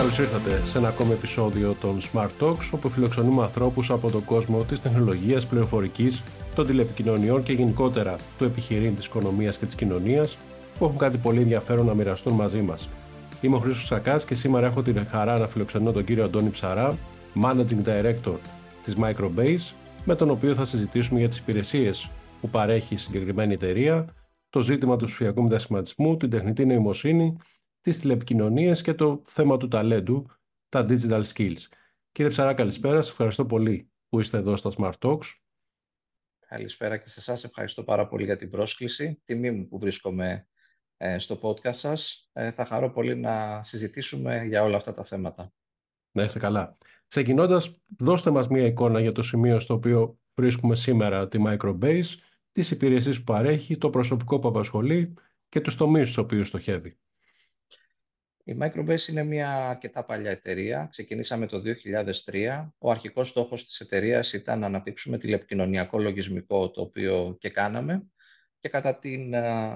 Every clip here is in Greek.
Λοιπόν, καλησπέρα και καλώς ήρθατε σε ένα ακόμη επεισόδιο των Smart Talks, όπου φιλοξενούμε ανθρώπους από τον κόσμο της τεχνολογίας, πληροφορικής, των τηλεπικοινωνιών και γενικότερα του επιχειρήν της οικονομίας και της κοινωνίας, που έχουν κάτι πολύ ενδιαφέρον να μοιραστούν μαζί μας. Είμαι ο Χρήστος Σακάς και σήμερα έχω την χαρά να φιλοξενώ τον κύριο Αντώνη Ψαρά, Managing Director της Microbase, με τον οποίο θα συζητήσουμε για τις υπηρεσίες που παρέχει η συγκεκριμένη εταιρεία, το ζήτημα του ψηφιακού μετασχηματισμού, την τεχνητή νοημοσύνη τις τηλεπικοινωνίες και το θέμα του ταλέντου, τα digital skills. Κύριε Ψαρά, καλησπέρα. Σας ευχαριστώ πολύ που είστε εδώ στα Smart Talks. Καλησπέρα και σε εσάς. Ευχαριστώ πάρα πολύ για την πρόσκληση. Τιμή μου που βρίσκομαι ε, στο podcast σας. Ε, θα χαρώ πολύ να συζητήσουμε για όλα αυτά τα θέματα. Να είστε καλά. Ξεκινώντας, δώστε μας μία εικόνα για το σημείο στο οποίο βρίσκουμε σήμερα τη Microbase, τις υπηρεσίες που παρέχει, το προσωπικό που απασχολεί και τους τομείς στους οποίους στοχεύει. Η Microbase είναι μια αρκετά παλιά εταιρεία. Ξεκινήσαμε το 2003. Ο αρχικός στόχος της εταιρείας ήταν να αναπτύξουμε τηλεπικοινωνιακό λογισμικό, το οποίο και κάναμε. Και κατά την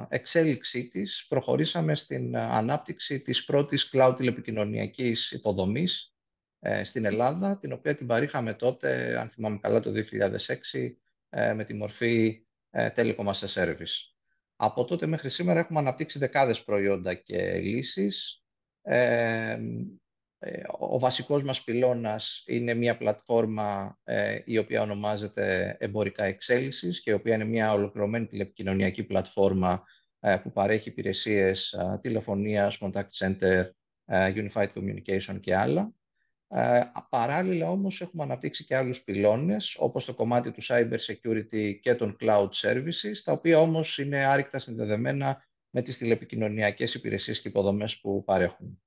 εξέλιξή της προχωρήσαμε στην ανάπτυξη της πρώτης cloud τηλεπικοινωνιακής υποδομής ε, στην Ελλάδα, την οποία την παρήχαμε τότε, αν θυμάμαι καλά, το 2006, ε, με τη μορφή ε, Telecom as a Service. Από τότε μέχρι σήμερα έχουμε αναπτύξει δεκάδες προϊόντα και λύσεις ε, ο βασικός μας πυλώνας είναι μια πλατφόρμα ε, η οποία ονομάζεται Εμπορικά Εξέλισης και η οποία είναι μια ολοκληρωμένη τηλεπικοινωνιακή πλατφόρμα ε, που παρέχει υπηρεσίες τηλεφωνίας, contact center, unified communication και άλλα. Παράλληλα όμως έχουμε αναπτύξει και άλλους πυλώνες όπως το κομμάτι του cyber security και των cloud services τα οποία όμως είναι άρρηκτα συνδεδεμένα με τις τηλεπικοινωνιακές υπηρεσίες και υποδομές που παρέχουν.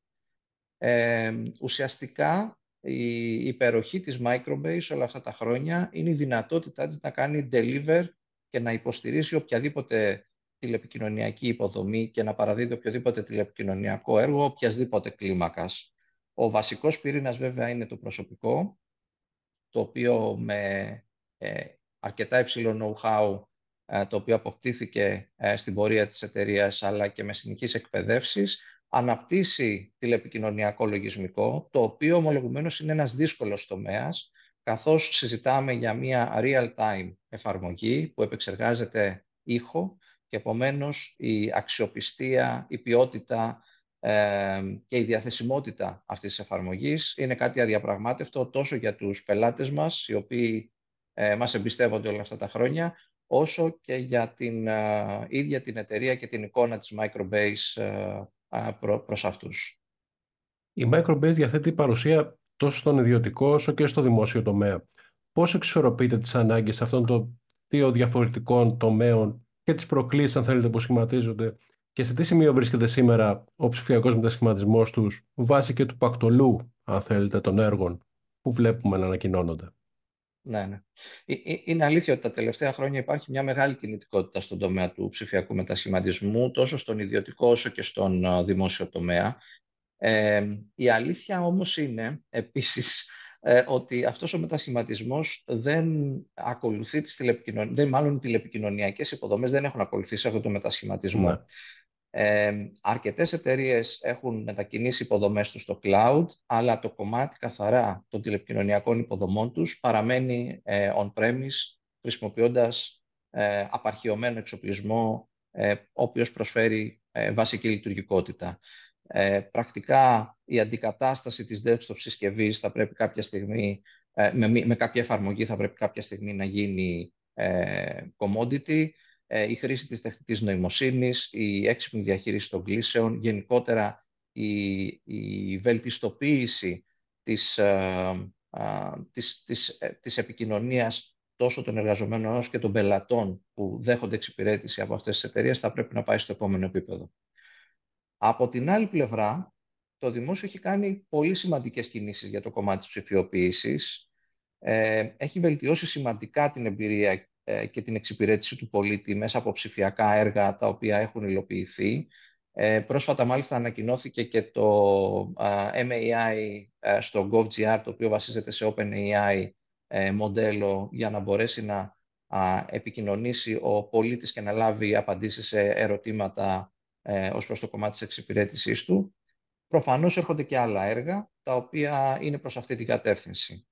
Ε, ουσιαστικά η υπεροχή της Microbase όλα αυτά τα χρόνια είναι η δυνατότητά της να κάνει deliver και να υποστηρίζει οποιαδήποτε τηλεπικοινωνιακή υποδομή και να παραδίδει οποιοδήποτε τηλεπικοινωνιακό έργο οποιασδήποτε κλίμακας. Ο βασικός πυρήνας βέβαια είναι το προσωπικό, το οποίο με ε, αρκετά υψηλό know-how ε, το οποίο αποκτήθηκε ε, στην πορεία της εταιρείας αλλά και με συνεχείς εκπαιδεύσεις αναπτύσσει τηλεπικοινωνιακό λογισμικό το οποίο ομολογουμένως είναι ένας δύσκολος τομέας καθώς συζητάμε για μια real-time εφαρμογή που επεξεργάζεται ήχο και επομένως η αξιοπιστία, η ποιότητα ε, και η διαθεσιμότητα αυτής της εφαρμογής είναι κάτι αδιαπραγμάτευτο τόσο για τους πελάτες μας οι οποίοι ε, μας εμπιστεύονται όλα αυτά τα χρόνια όσο και για την ίδια την εταιρεία και την εικόνα της Microbase προ, προς αυτούς. Η Microbase διαθέτει παρουσία τόσο στον ιδιωτικό όσο και στο δημόσιο τομέα. Πώς εξισορροπείτε τις ανάγκες αυτών των δύο διαφορετικών τομέων και τις προκλήσεις, αν θέλετε, που σχηματίζονται και σε τι σημείο βρίσκεται σήμερα ο ψηφιακός μετασχηματισμός τους βάσει και του πακτολού, αν θέλετε, των έργων που βλέπουμε να ανακοινώνονται; Ναι, ναι. Ε, ε, είναι αλήθεια ότι τα τελευταία χρόνια υπάρχει μια μεγάλη κινητικότητα στον τομέα του ψηφιακού μετασχηματισμού, τόσο στον ιδιωτικό όσο και στον δημόσιο τομέα. Ε, η αλήθεια όμως είναι επίσης ε, ότι αυτός ο μετασχηματισμός δεν ακολουθεί τις τηλεπικοινωνίες, δεν, μάλλον οι τηλεπικοινωνιακές υποδομές δεν έχουν ακολουθήσει αυτό το μετασχηματισμό. Ναι. Ε, αρκετές εταιρείες έχουν μετακινήσει υποδομές τους στο cloud, αλλά το κομμάτι καθαρά των τηλεπικοινωνιακών υποδομών τους παραμένει ε, on-premise, χρησιμοποιώντας ε, απαρχιωμένο εξοπλισμό, ε, ο οποίος προσφέρει ε, βασική λειτουργικότητα. Ε, πρακτικά η αντικατάσταση της desktop συσκευής θα πρέπει κάποια στιγμή, με, με κάποια εφαρμογή θα πρέπει κάποια στιγμή να γίνει commodity ε, η χρήση της τεχνητής νοημοσύνης, η έξυπνη διαχείριση των κλήσεων, γενικότερα η, η βελτιστοποίηση της, ε, της, της, ε, της επικοινωνίας τόσο των εργαζομένων όσο και των πελατών που δέχονται εξυπηρέτηση από αυτές τις εταιρείες θα πρέπει να πάει στο επόμενο επίπεδο. Από την άλλη πλευρά, το δημόσιο έχει κάνει πολύ σημαντικές κινήσεις για το κομμάτι της ψηφιοποίησης. Ε, έχει βελτιώσει σημαντικά την εμπειρία ε, και την εξυπηρέτηση του πολίτη μέσα από ψηφιακά έργα τα οποία έχουν υλοποιηθεί. Ε, πρόσφατα μάλιστα ανακοινώθηκε και το MAI ε, στο GovGR, το οποίο βασίζεται σε OpenAI μοντέλο για να μπορέσει να επικοινωνήσει ο πολίτης και να λάβει απαντήσεις σε ερωτήματα ως προς το κομμάτι της εξυπηρέτησής του. Προφανώς έρχονται και άλλα έργα, τα οποία είναι προς αυτή την κατεύθυνση.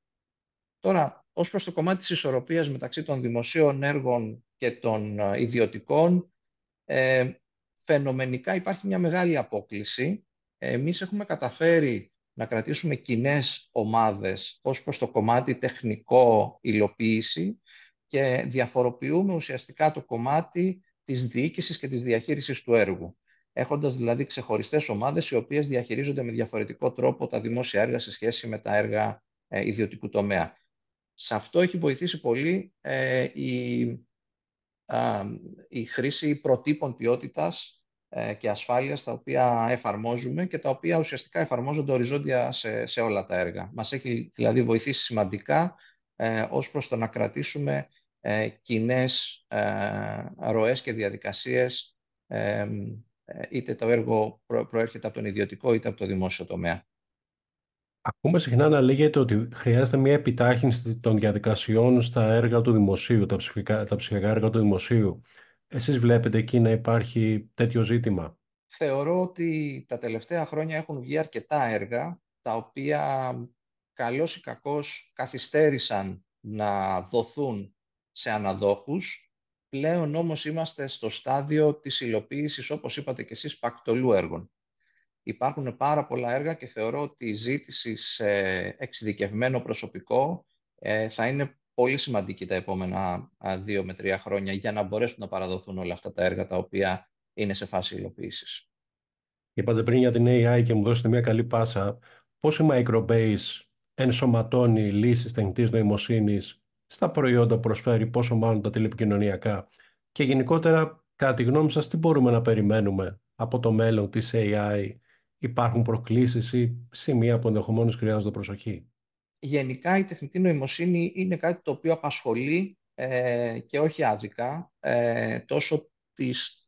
Τώρα, ως προς το κομμάτι της ισορροπίας μεταξύ των δημοσίων έργων και των ε, ιδιωτικών, ε, φαινομενικά υπάρχει μια μεγάλη απόκληση. Εμείς έχουμε καταφέρει να κρατήσουμε κοινές ομάδες ως προς το κομμάτι τεχνικό υλοποίηση και διαφοροποιούμε ουσιαστικά το κομμάτι της διοίκησης και της διαχείρισης του έργου. Έχοντας δηλαδή ξεχωριστές ομάδες οι οποίες διαχειρίζονται με διαφορετικό τρόπο τα δημόσια έργα σε σχέση με τα έργα ε, ιδιωτικού τομέα. Σε αυτό έχει βοηθήσει πολύ ε, η, η χρήση προτύπων ποιότητας ε, και ασφάλειας τα οποία εφαρμόζουμε και τα οποία ουσιαστικά εφαρμόζονται οριζόντια σε, σε όλα τα έργα. Μας έχει δηλαδή βοηθήσει σημαντικά ε, ως προς το να κρατήσουμε ε, κοινές ε, ροές και διαδικασίες ε, είτε το έργο προέρχεται από τον ιδιωτικό είτε από το δημόσιο τομέα. Ακούμε συχνά να λέγεται ότι χρειάζεται μια επιτάχυνση των διαδικασιών στα έργα του δημοσίου, τα ψηφιακά, τα ψηφιακά έργα του δημοσίου. Εσείς βλέπετε εκεί να υπάρχει τέτοιο ζήτημα; Θεωρώ ότι τα τελευταία χρόνια έχουν βγει αρκετά έργα, τα οποία καλώς ή κακώς καθυστέρησαν να δοθούν σε αναδόχους. Πλέον όμως είμαστε στο στάδιο της υλοποίησης, όπως είπατε και εσείς, πακτολού έργων. Υπάρχουν πάρα πολλά έργα και θεωρώ ότι η ζήτηση σε εξειδικευμένο προσωπικό ε, θα είναι πολύ σημαντική τα επόμενα δύο με τρία χρόνια για να μπορέσουν να παραδοθούν όλα αυτά τα έργα τα οποία είναι σε φάση υλοποίησης. Είπατε πριν για την AI και μου δώσετε μια καλή πάσα. Πώς η Microbase ενσωματώνει λύσεις τεχνητής νοημοσύνης στα προϊόντα που προσφέρει, πόσο μάλλον τα τηλεπικοινωνιακά; Και γενικότερα, κατά τη γνώμη σας, τι μπορούμε να περιμένουμε από το μέλλον της AI. Υπάρχουν προκλήσεις ή σημεία που ενδεχομένως χρειάζονται προσοχή; Γενικά η τεχνητή νοημοσύνη είναι κάτι το οποίο απασχολεί ε, και όχι άδικα ε, τόσο τις,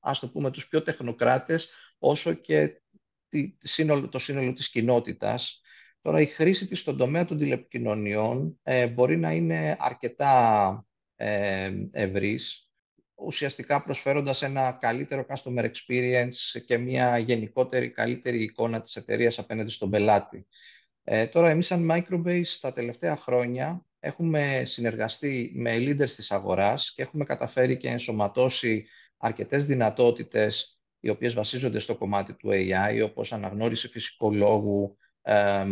ας το πούμε, τους πιο τεχνοκράτες όσο και τη, σύνολο, το σύνολο της κοινότητας. Τώρα η χρήση της στον τομέα των τηλεπικοινωνιών ε, μπορεί να είναι αρκετά ε, ευρύς, ουσιαστικά προσφέροντας ένα καλύτερο customer experience και μια γενικότερη καλύτερη εικόνα της εταιρείας απέναντι στον πελάτη. Ε, τώρα, εμείς σαν Microbase τα τελευταία χρόνια έχουμε συνεργαστεί με leaders της αγοράς και έχουμε καταφέρει και ενσωματώσει αρκετές δυνατότητες οι οποίες βασίζονται στο κομμάτι του AI, όπως αναγνώριση φυσικού λόγου, ε,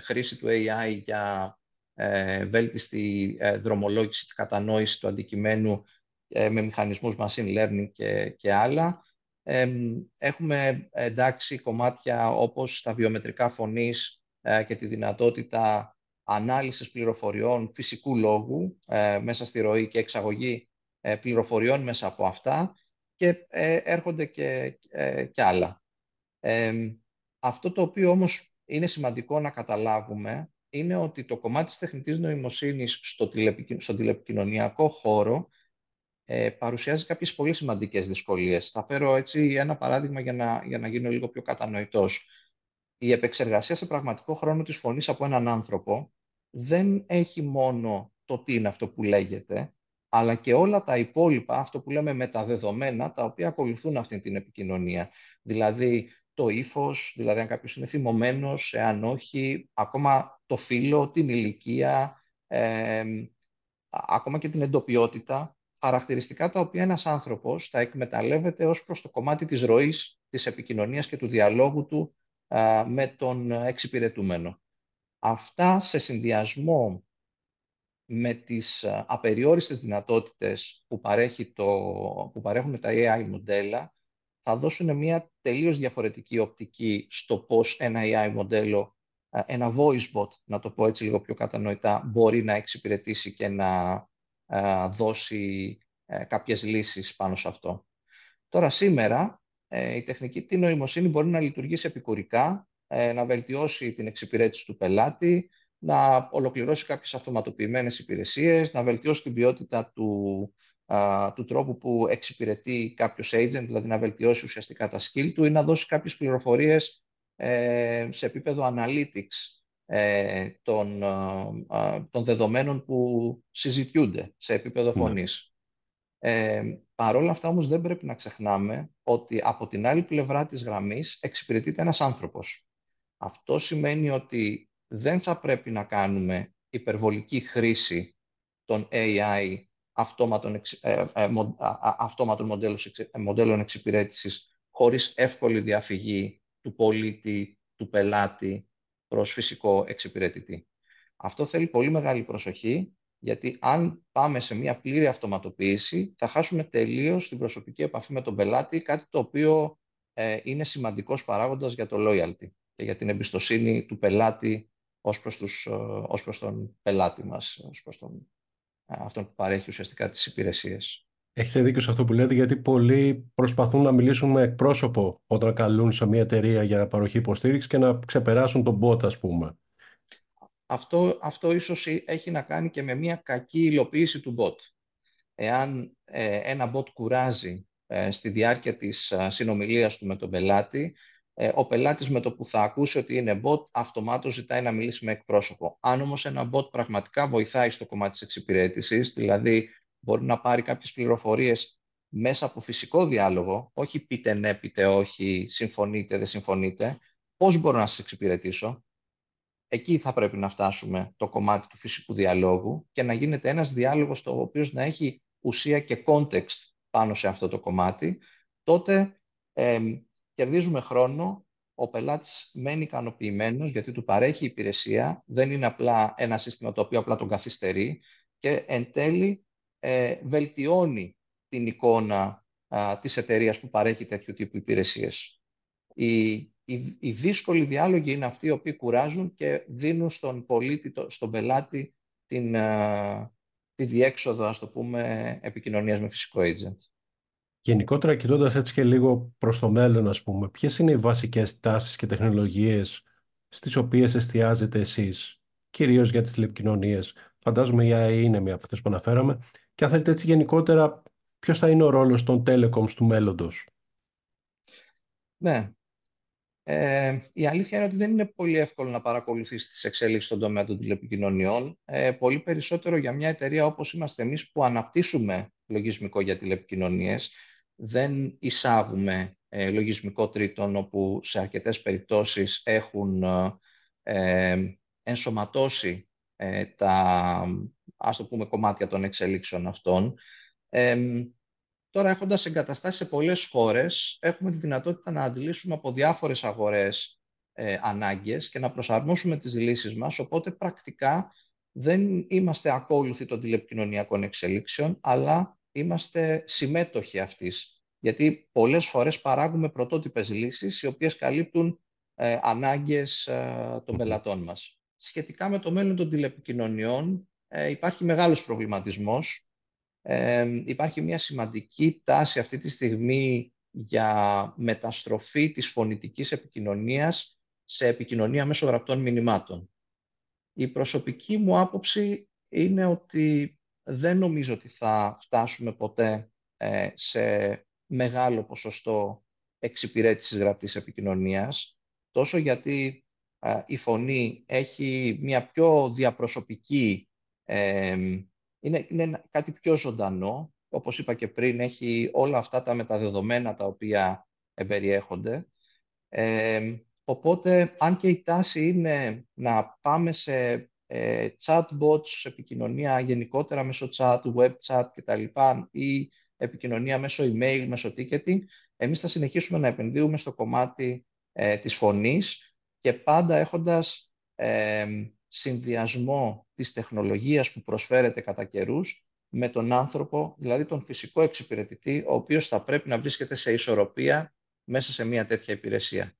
χρήση του AI για ε, βέλτιστη ε, δρομολόγηση και κατανόηση του αντικειμένου ε, με μηχανισμούς machine learning και, και άλλα. έχουμε εντάξει κομμάτια όπως τα βιομετρικά φωνής ε, και τη δυνατότητα ανάλυσης πληροφοριών φυσικού λόγου ε, μέσα στη ροή και εξαγωγή ε, πληροφοριών μέσα από αυτά και έρχονται και, και άλλα. Αυτό το οποίο όμως είναι σημαντικό να καταλάβουμε είναι ότι το κομμάτι της τεχνητής νοημοσύνης στο στον τηλεπικοινωνιακό χώρο παρουσιάζει κάποιες πολύ σημαντικές δυσκολίες. Θα φέρω έτσι ένα παράδειγμα για να, για να γίνω λίγο πιο κατανοητός η επεξεργασία σε πραγματικό χρόνο της φωνής από έναν άνθρωπο δεν έχει μόνο το τι είναι αυτό που λέγεται, αλλά και όλα τα υπόλοιπα, αυτό που λέμε μεταδεδομένα, τα οποία ακολουθούν αυτή την επικοινωνία. Δηλαδή το ύφος, δηλαδή αν κάποιος είναι θυμωμένος, εάν όχι, ακόμα το φύλλο, την ηλικία, ε, ακόμα και την εντοπιότητα, χαρακτηριστικά τα οποία ένας άνθρωπος θα εκμεταλλεύεται ως προς το κομμάτι της ροής, της επικοινωνίας και του διαλόγου του με τον εξυπηρετούμενο. Αυτά σε συνδυασμό με τις απεριόριστες δυνατότητες που, παρέχει το, που παρέχουν τα AI μοντέλα θα δώσουν μια τελείως διαφορετική οπτική στο πώς ένα AI μοντέλο, ένα voice bot, να το πω έτσι λίγο πιο κατανοητά, μπορεί να εξυπηρετήσει και να δώσει ε, κάποιες λύσεις πάνω σε αυτό. Τώρα σήμερα ε, η τεχνική τη νοημοσύνη μπορεί να λειτουργήσει επικουρικά, ε, να βελτιώσει την εξυπηρέτηση του πελάτη, να ολοκληρώσει κάποιες αυτοματοποιημένες υπηρεσίες, να βελτιώσει την ποιότητα του, του τρόπου που εξυπηρετεί κάποιος agent, δηλαδή να βελτιώσει ουσιαστικά τα skill του ή να δώσει κάποιες πληροφορίες ε, σε επίπεδο analytics των, των δεδομένων που συζητιούνται σε επίπεδο ναι. φωνής. Ε, Παρ' όλα αυτά όμως δεν πρέπει να ξεχνάμε ότι από την άλλη πλευρά της γραμμής εξυπηρετείται ένας άνθρωπος. Αυτό σημαίνει ότι δεν θα πρέπει να κάνουμε υπερβολική χρήση των AI αυτόματων, ε, ε, αυτόματων μοντέλων εξυπηρέτησης χωρίς εύκολη διαφυγή του πολίτη, του πελάτη προς φυσικό εξυπηρετητή. Αυτό θέλει πολύ μεγάλη προσοχή, γιατί αν πάμε σε μια πλήρη αυτοματοποίηση, θα χάσουμε τελείως την προσωπική επαφή με τον πελάτη, κάτι το οποίο ε, είναι σημαντικός παράγοντας για το loyalty και για την εμπιστοσύνη του πελάτη ως προς, τους, ε, ως προς τον πελάτη μας, ως προς τον, ε, αυτόν που παρέχει ουσιαστικά τις υπηρεσίες. Έχετε δίκιο σε αυτό που λέτε, γιατί πολλοί προσπαθούν να μιλήσουν με εκπρόσωπο όταν καλούν σε μια εταιρεία για παροχή υποστήριξης και να ξεπεράσουν τον bot, ας πούμε. Αυτό, αυτό ίσως έχει να κάνει και με μια κακή υλοποίηση του bot. Εάν ε, ένα bot κουράζει ε, στη διάρκεια της ε, συνομιλίας του με τον πελάτη, ε, ο πελάτης με το που θα ακούσει ότι είναι bot, αυτομάτως ζητάει να μιλήσει με εκπρόσωπο. Αν όμως ένα bot πραγματικά βοηθάει στο κομμάτι της εξυπηρέτησης, δηλαδή μπορεί να πάρει κάποιες πληροφορίες μέσα από φυσικό διάλογο, όχι πείτε ναι, πείτε όχι, συμφωνείτε, δεν συμφωνείτε, πώς μπορώ να σας εξυπηρετήσω; Εκεί θα πρέπει να φτάσουμε το κομμάτι του φυσικού διαλόγου και να γίνεται ένας διάλογος το οποίος να έχει ουσία και context πάνω σε αυτό το κομμάτι, τότε ε, κερδίζουμε χρόνο, ο πελάτης μένει ικανοποιημένος γιατί του παρέχει υπηρεσία, δεν είναι απλά ένα σύστημα το οποίο απλά τον καθυστερεί. Και εν τέλει ε, βελτιώνει την εικόνα α, της εταιρείας που παρέχει τέτοιου τύπου υπηρεσίες. Οι, οι, οι δύσκολοι διάλογοι είναι αυτοί οι οποίοι κουράζουν και δίνουν στον πολίτη, στον πελάτη την, τη διέξοδο, ας το πούμε, επικοινωνίας με φυσικό agent. Γενικότερα, κοιτώντας έτσι και λίγο προς το μέλλον, ας πούμε, ποιες είναι οι βασικές τάσεις και τεχνολογίες στις οποίες εστιάζετε εσείς, κυρίως για τις τηλεπικοινωνίες; Φαντάζομαι η AI είναι μια από αυτές που αναφέραμε και αν θέλετε έτσι γενικότερα, ποιος θα είναι ο ρόλος των telecoms του μέλλοντος; Ναι. Ε, η αλήθεια είναι ότι δεν είναι πολύ εύκολο να παρακολουθήσει τις εξέλιξεις στον τομέα των τηλεπικοινωνιών. Ε, πολύ περισσότερο για μια εταιρεία όπως είμαστε εμείς που αναπτύσσουμε λογισμικό για τηλεπικοινωνίες. Δεν εισάγουμε ε, λογισμικό τρίτον όπου σε αρκετές περιπτώσεις έχουν ε, ενσωματώσει ε, τα ας το πούμε, κομμάτια των εξελίξεων αυτών. Ε, τώρα, έχοντας εγκαταστάσει σε πολλές χώρες, έχουμε τη δυνατότητα να αντιλήσουμε από διάφορες αγορές ε, ανάγκες και να προσαρμόσουμε τις λύσεις μας, οπότε πρακτικά δεν είμαστε ακόλουθοι των τηλεπικοινωνιακών εξελίξεων, αλλά είμαστε συμμέτοχοι αυτής. Γιατί πολλές φορές παράγουμε πρωτότυπες λύσεις, οι οποίες καλύπτουν ε, ανάγκες ε, των πελατών μας. Σχετικά με το μέλλον των τηλεπικοινωνιών, ε, υπάρχει μεγάλος προβληματισμός. Ε, υπάρχει μια σημαντική τάση αυτή τη στιγμή για μεταστροφή της φωνητικής επικοινωνίας σε επικοινωνία μέσω γραπτών μηνυμάτων. Η προσωπική μου άποψη είναι ότι δεν νομίζω ότι θα φτάσουμε ποτέ ε, σε μεγάλο ποσοστό εξυπηρέτησης γραπτής επικοινωνίας, τόσο γιατί η φωνή έχει μια πιο διαπροσωπική είναι, είναι κάτι πιο ζωντανό. Όπως είπα και πριν, έχει όλα αυτά τα μεταδεδομένα τα οποία εμπεριέχονται. οπότε, αν και η τάση είναι να πάμε σε ε, chatbots, επικοινωνία γενικότερα μέσω chat, web chat κτλ. ή επικοινωνία μέσω email, μέσω ticketing, εμείς θα συνεχίσουμε να επενδύουμε στο κομμάτι ε, της φωνής και πάντα έχοντας συνδυασμό της τεχνολογίας που προσφέρεται κατά καιρούς με τον άνθρωπο, δηλαδή τον φυσικό εξυπηρετητή, ο οποίος θα πρέπει να βρίσκεται σε ισορροπία μέσα σε μια τέτοια υπηρεσία.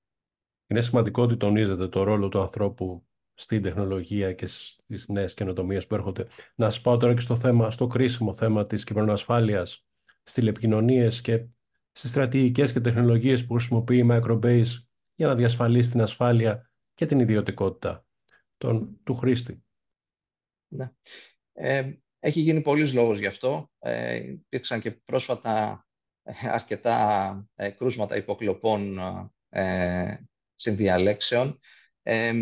Είναι σημαντικό ότι τονίζετε το ρόλο του ανθρώπου στην τεχνολογία και στις νέες καινοτομίες που έρχονται. Να σας πάω τώρα και στο, θέμα, στο κρίσιμο θέμα της κυβερνοασφάλειας, στις τηλεπικοινωνίες και στις στρατηγικές και τεχνολογίες που χρησιμοποιεί η Microbase για να διασφαλίσει την ασφάλεια και την ιδιωτικότητα τον, του χρήστη. Ναι. Ε, έχει γίνει πολλής λόγος γι' αυτό. Ε, υπήρξαν και πρόσφατα ε, αρκετά ε, κρούσματα υποκλοπών ε, συνδιαλέξεων. Ε,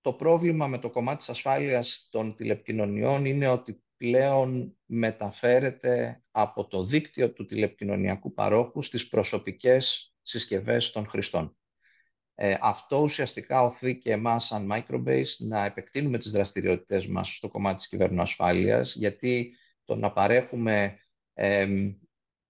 το πρόβλημα με το κομμάτι της ασφάλειας των τηλεπικοινωνιών είναι ότι πλέον μεταφέρεται από το δίκτυο του τηλεπικοινωνιακού παρόχου στις προσωπικές συσκευές των χρηστών. Ε, αυτό ουσιαστικά οθεί και εμάς σαν Microbase να επεκτείνουμε τις δραστηριότητες μας στο κομμάτι της κυβερνοασφάλειας, γιατί το να παρέχουμε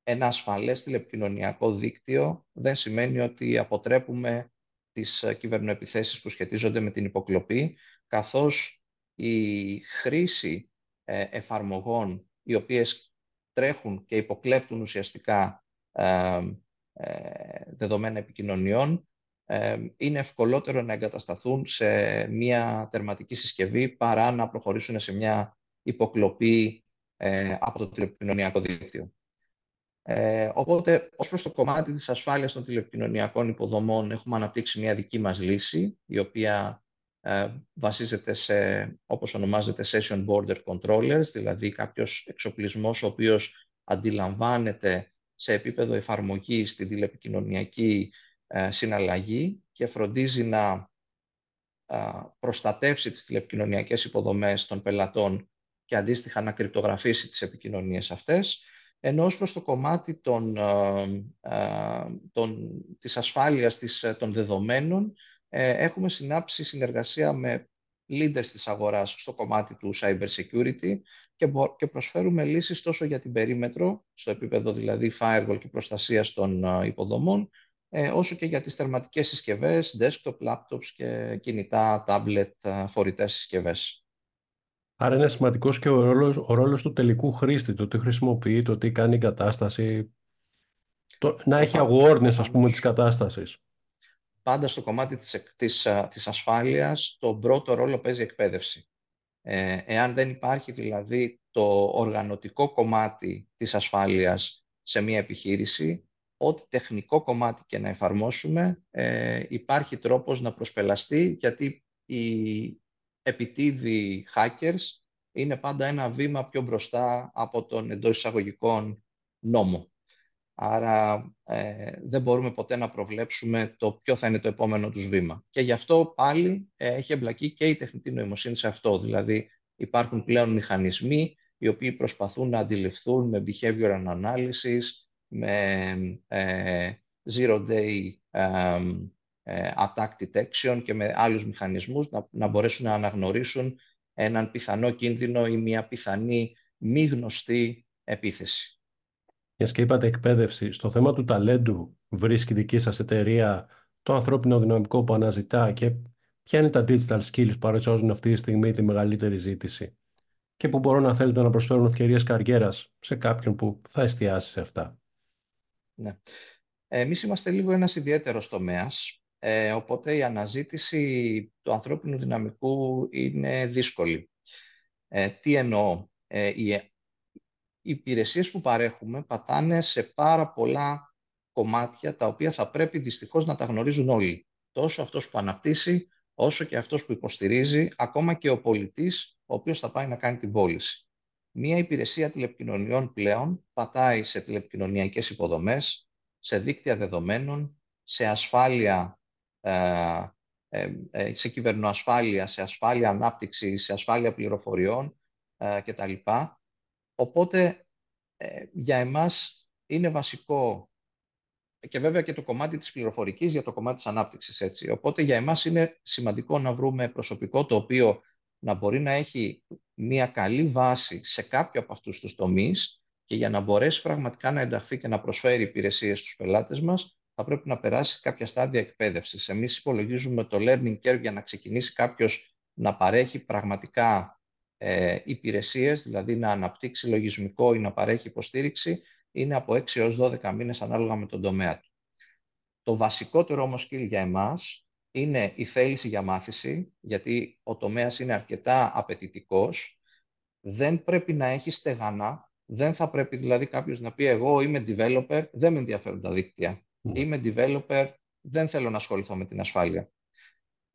ένα ασφαλές τηλεπικοινωνιακό δίκτυο δεν σημαίνει ότι αποτρέπουμε τις ε, κυβερνοεπιθέσεις που σχετίζονται με την υποκλοπή, καθώς η χρήση ε, εφαρμογών οι οποίες τρέχουν και υποκλέπτουν ουσιαστικά ε, δεδομένα επικοινωνιών είναι ευκολότερο να εγκατασταθούν σε μια τερματική συσκευή παρά να προχωρήσουν σε μια υποκλοπή από το τηλεπικοινωνιακό δίκτυο. Ε, οπότε, ως προς το κομμάτι της ασφάλειας των τηλεπικοινωνιακών υποδομών, έχουμε αναπτύξει μια δική μας λύση, η οποία ε, βασίζεται σε, όπως ονομάζεται, Session Border Controllers, δηλαδή κάποιος εξοπλισμός ο οποίος αντιλαμβάνεται σε επίπεδο εφαρμογής την τηλεπικοινωνιακή ε, συναλλαγή και φροντίζει να ε, προστατεύσει τις τηλεπικοινωνιακές υποδομές των πελατών και αντίστοιχα να κρυπτογραφήσει τις επικοινωνίες αυτές ενώ ως προς το κομμάτι των, ε, ε, των, της ασφάλειας της, ε, των δεδομένων έχουμε συνάψει συνεργασία με leaders της αγοράς στο κομμάτι του cyber security και, και προσφέρουμε λύσεις τόσο για την περίμετρο, στο επίπεδο δηλαδή firewall και προστασίας των υποδομών, όσο και για τις τερματικές συσκευές, desktop, laptops και κινητά, tablet, φορητές συσκευές. Άρα είναι σημαντικός και ο ρόλος, ο ρόλος του τελικού χρήστη, το τι χρησιμοποιεί, το τι κάνει η κατάσταση, το, να έχει awareness ας πούμε της κατάστασης. Πάντα στο κομμάτι της, της, της ασφάλειας, τον πρώτο ρόλο παίζει η εκπαίδευση. Ε, εάν δεν υπάρχει δηλαδή το οργανωτικό κομμάτι της ασφάλειας σε μια επιχείρηση, ό,τι τεχνικό κομμάτι και να εφαρμόσουμε, ε, υπάρχει τρόπος να προσπελαστεί, γιατί η επιτίδη hackers είναι πάντα ένα βήμα πιο μπροστά από τον εντός εισαγωγικών νόμο. Άρα ε, δεν μπορούμε ποτέ να προβλέψουμε το ποιο θα είναι το επόμενο τους βήμα. Και γι' αυτό πάλι ε, έχει εμπλακεί και η τεχνητή νοημοσύνη σε αυτό. Δηλαδή υπάρχουν πλέον μηχανισμοί οι οποίοι προσπαθούν να αντιληφθούν με behavioral analysis, με ε, zero day ε, attack detection και με άλλους μηχανισμούς να, να μπορέσουν να αναγνωρίσουν έναν πιθανό κίνδυνο ή μια πιθανή μη γνωστή επίθεση. Μια και είπατε εκπαίδευση, στο θέμα του ταλέντου βρίσκει δική σας εταιρεία το ανθρώπινο δυναμικό που αναζητά και ποια είναι τα digital skills που παρουσιάζουν αυτή τη στιγμή τη μεγαλύτερη ζήτηση και που μπορούν να θέλετε να προσφέρουν ευκαιρίες καριέρας σε κάποιον που θα εστιάσει σε αυτά. Ναι. Εμείς είμαστε λίγο ένας ιδιαίτερος τομέας ε, οπότε η αναζήτηση του ανθρώπινου δυναμικού είναι δύσκολη. Ε, τι εννοώ; Ε, οι, υπηρεσίες που παρέχουμε πατάνε σε πάρα πολλά κομμάτια τα οποία θα πρέπει δυστυχώς να τα γνωρίζουν όλοι. Τόσο αυτός που αναπτύσσει, όσο και αυτός που υποστηρίζει, ακόμα και ο πολιτής ο οποίος θα πάει να κάνει την πώληση. Μία υπηρεσία τηλεπικοινωνιών πλέον πατάει σε τηλεπικοινωνιακές υποδομές, σε δίκτυα δεδομένων, σε ασφάλεια ε, ε, ε, σε κυβερνοασφάλεια, σε ασφάλεια ανάπτυξη, σε ασφάλεια πληροφοριών κτλ. Οπότε για εμάς είναι βασικό και βέβαια και το κομμάτι της πληροφορικής για το κομμάτι της ανάπτυξης έτσι. Οπότε για εμάς είναι σημαντικό να βρούμε προσωπικό το οποίο να μπορεί να έχει μια καλή βάση σε κάποιο από αυτούς τους τομείς και για να μπορέσει πραγματικά να ενταχθεί και να προσφέρει υπηρεσίες στους πελάτες μας θα πρέπει να περάσει κάποια στάδια εκπαίδευσης. Εμείς υπολογίζουμε το learning curve για να ξεκινήσει κάποιος να παρέχει πραγματικά ε, υπηρεσίες, δηλαδή να αναπτύξει λογισμικό ή να παρέχει υποστήριξη, είναι από 6 έως 12 μήνες ανάλογα με τον τομέα του. Το βασικότερο όμως skill για εμάς είναι η θέληση για μάθηση, γιατί ο τομέας είναι αρκετά απαιτητικός. Δεν πρέπει να έχει στεγανά, δεν θα πρέπει δηλαδή κάποιος να πει εγώ είμαι developer, δεν με ενδιαφέρουν τα δίκτυα. Είμαι developer, δεν θέλω να ασχοληθώ με την ασφάλεια.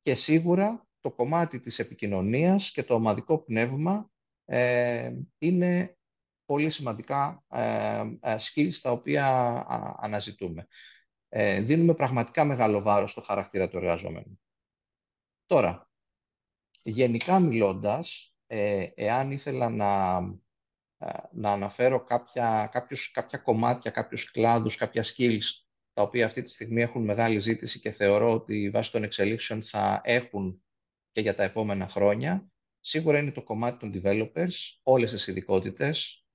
Και σίγουρα το κομμάτι της επικοινωνίας και το ομαδικό πνεύμα ε, είναι πολύ σημαντικά ε, ε skills τα οποία αναζητούμε. Ε, δίνουμε πραγματικά μεγάλο βάρος στο χαρακτήρα του εργαζόμενου. Τώρα, γενικά μιλώντας, ε, εάν ήθελα να να αναφέρω κάποια, κάποιους, κάποια κομμάτια, κάποιους κλάδους, κάποια skills τα οποία αυτή τη στιγμή έχουν μεγάλη ζήτηση και θεωρώ ότι βάσει των εξελίξεων θα έχουν και για τα επόμενα χρόνια. Σίγουρα είναι το κομμάτι των developers, όλες τις ειδικότητες,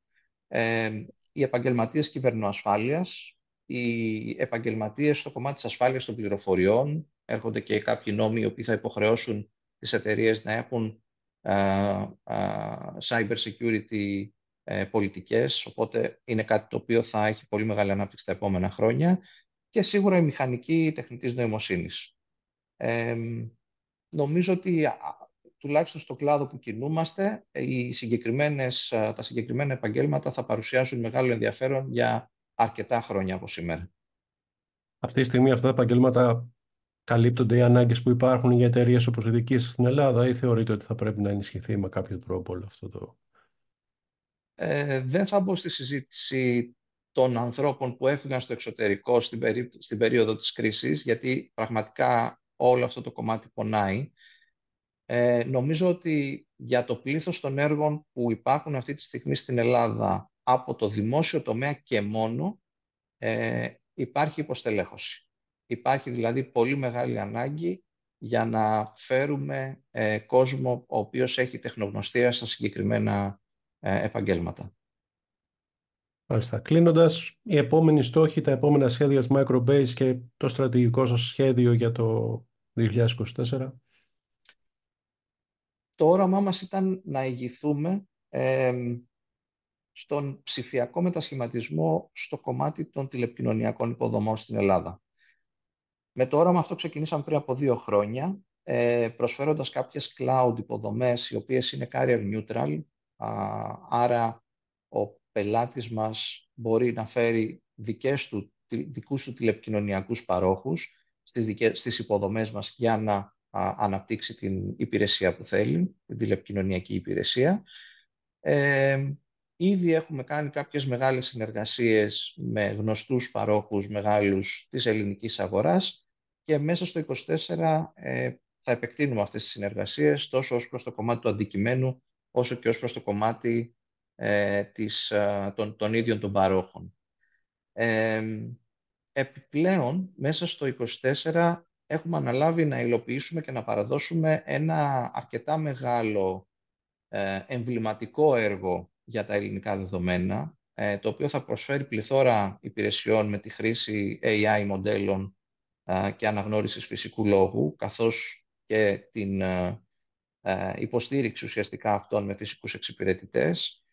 ε, οι επαγγελματίες κυβερνοασφάλειας, οι επαγγελματίες στο κομμάτι της ασφάλειας των πληροφοριών, έρχονται και κάποιοι νόμοι οι οποίοι θα υποχρεώσουν τις εταιρείες να έχουν cyber security ε, πολιτικές, οπότε είναι κάτι το οποίο θα έχει πολύ μεγάλη ανάπτυξη τα επόμενα χρόνια και σίγουρα η μηχανική τεχνητής νοημοσύνης. Ε, νομίζω ότι τουλάχιστον στο κλάδο που κινούμαστε, οι συγκεκριμένες, τα συγκεκριμένα επαγγέλματα θα παρουσιάσουν μεγάλο ενδιαφέρον για αρκετά χρόνια από σήμερα. Αυτή τη στιγμή αυτά τα επαγγέλματα καλύπτονται οι ανάγκες που υπάρχουν για εταιρείες όπως η δική σας στην Ελλάδα ή θεωρείτε ότι θα πρέπει να ενισχυθεί με κάποιο τρόπο όλο αυτό το. Ε, δεν θα μπω στη συζήτηση των ανθρώπων που έφυγαν στο εξωτερικό στην, στην περίοδο της κρίσης, γιατί πραγματικά όλο αυτό το κομμάτι πονάει. Ε, νομίζω ότι για το πλήθος των έργων που υπάρχουν αυτή τη στιγμή στην Ελλάδα από το δημόσιο τομέα και μόνο ε, υπάρχει υποστελέχωση. Υπάρχει δηλαδή πολύ μεγάλη ανάγκη για να φέρουμε ε, κόσμο ο οποίος έχει τεχνογνωστία στα συγκεκριμένα ε, επαγγέλματα. Μάλιστα. Κλείνοντας, οι επόμενοι στόχοι, τα επόμενα σχέδια της Microbase και το στρατηγικό σας σχέδιο για το 2024. Το όραμά μας ήταν να ηγηθούμε στον ψηφιακό μετασχηματισμό στο κομμάτι των τηλεπικοινωνιακών υποδομών στην Ελλάδα. Με το όραμα αυτό ξεκινήσαμε πριν από δύο χρόνια, ε, προσφέροντας κάποιες cloud υποδομές οι οποίες είναι carrier neutral, άρα ο πελάτης μας μπορεί να φέρει δικές του, δικούς του τηλεπικοινωνιακούς παρόχους στις, δικές, στις υποδομές μας για να αναπτύξει την υπηρεσία που θέλει, την τηλεπικοινωνιακή υπηρεσία. Ε, ήδη έχουμε κάνει κάποιες μεγάλες συνεργασίες με γνωστούς παρόχους μεγάλους της ελληνικής αγοράς και μέσα στο 2024 ε, θα επεκτείνουμε αυτές τις συνεργασίες τόσο ως προς το κομμάτι του αντικειμένου όσο και ως προς το κομμάτι ε, της, ε, των, των ίδιων των παρόχων. Ε, επιπλέον, μέσα στο 2024 έχουμε αναλάβει να υλοποιήσουμε και να παραδώσουμε ένα αρκετά μεγάλο ε, εμβληματικό έργο για τα ελληνικά δεδομένα, ε, το οποίο θα προσφέρει πληθώρα υπηρεσιών με τη χρήση AI μοντέλων ε, και αναγνώρισης φυσικού λόγου, καθώς και την υποστήριξη ουσιαστικά αυτών με φυσικούς εξυπηρετητές.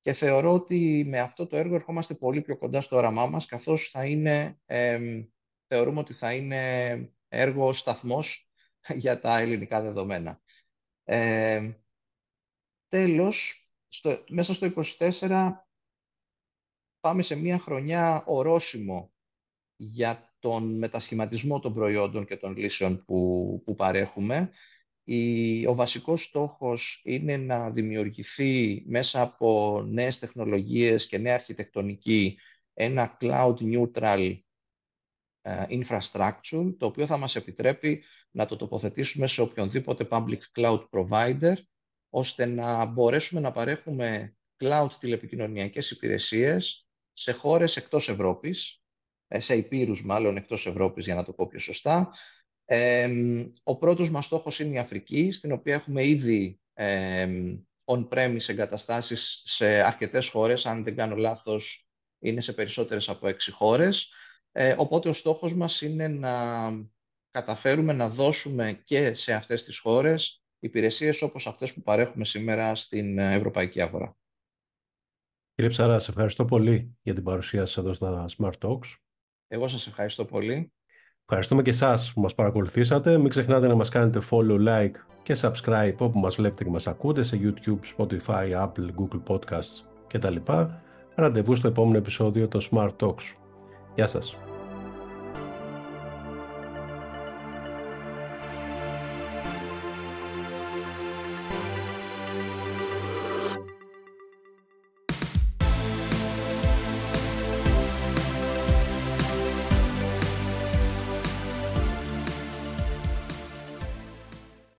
Και θεωρώ ότι με αυτό το έργο ερχόμαστε πολύ πιο κοντά στο όραμά μας, καθώς θα είναι, θεωρούμε ότι θα είναι έργο σταθμός για τα ελληνικά δεδομένα. Ε, τέλος, στο, μέσα στο 24 πάμε σε μια χρονιά ορόσημο για τον μετασχηματισμό των προϊόντων και των λύσεων που, που παρέχουμε. Η, ο βασικός στόχος είναι να δημιουργηθεί μέσα από νέες τεχνολογίες και νέα αρχιτεκτονική ένα cloud neutral ε, infrastructure, το οποίο θα μας επιτρέπει να το τοποθετήσουμε σε οποιονδήποτε public cloud provider, ώστε να μπορέσουμε να παρέχουμε cloud τηλεπικοινωνιακές υπηρεσίες σε χώρες εκτός Ευρώπης, ε, σε υπήρους μάλλον εκτός Ευρώπης για να το πω πιο σωστά. Ε, ο πρώτος μας στόχος είναι η Αφρική, στην οποία έχουμε ήδη ε, on-premise εγκαταστάσεις σε αρκετές χώρες, αν δεν κάνω λάθος είναι σε περισσότερες από έξι χώρες. Ε, οπότε ο στόχος μας είναι να καταφέρουμε να δώσουμε και σε αυτές τις χώρες υπηρεσίες όπως αυτές που παρέχουμε σήμερα στην ευρωπαϊκή αγορά. Κύριε Ψαρά, σε ευχαριστώ πολύ για την παρουσία σας εδώ στα Smart Talks. Εγώ σας ευχαριστώ πολύ. Ευχαριστούμε και εσάς που μας παρακολουθήσατε. Μην ξεχνάτε να μας κάνετε follow, like και subscribe όπου μας βλέπετε και μας ακούτε σε YouTube, Spotify, Apple, Google Podcasts κτλ. Ραντεβού στο επόμενο επεισόδιο των Smart Talks. Γεια σας.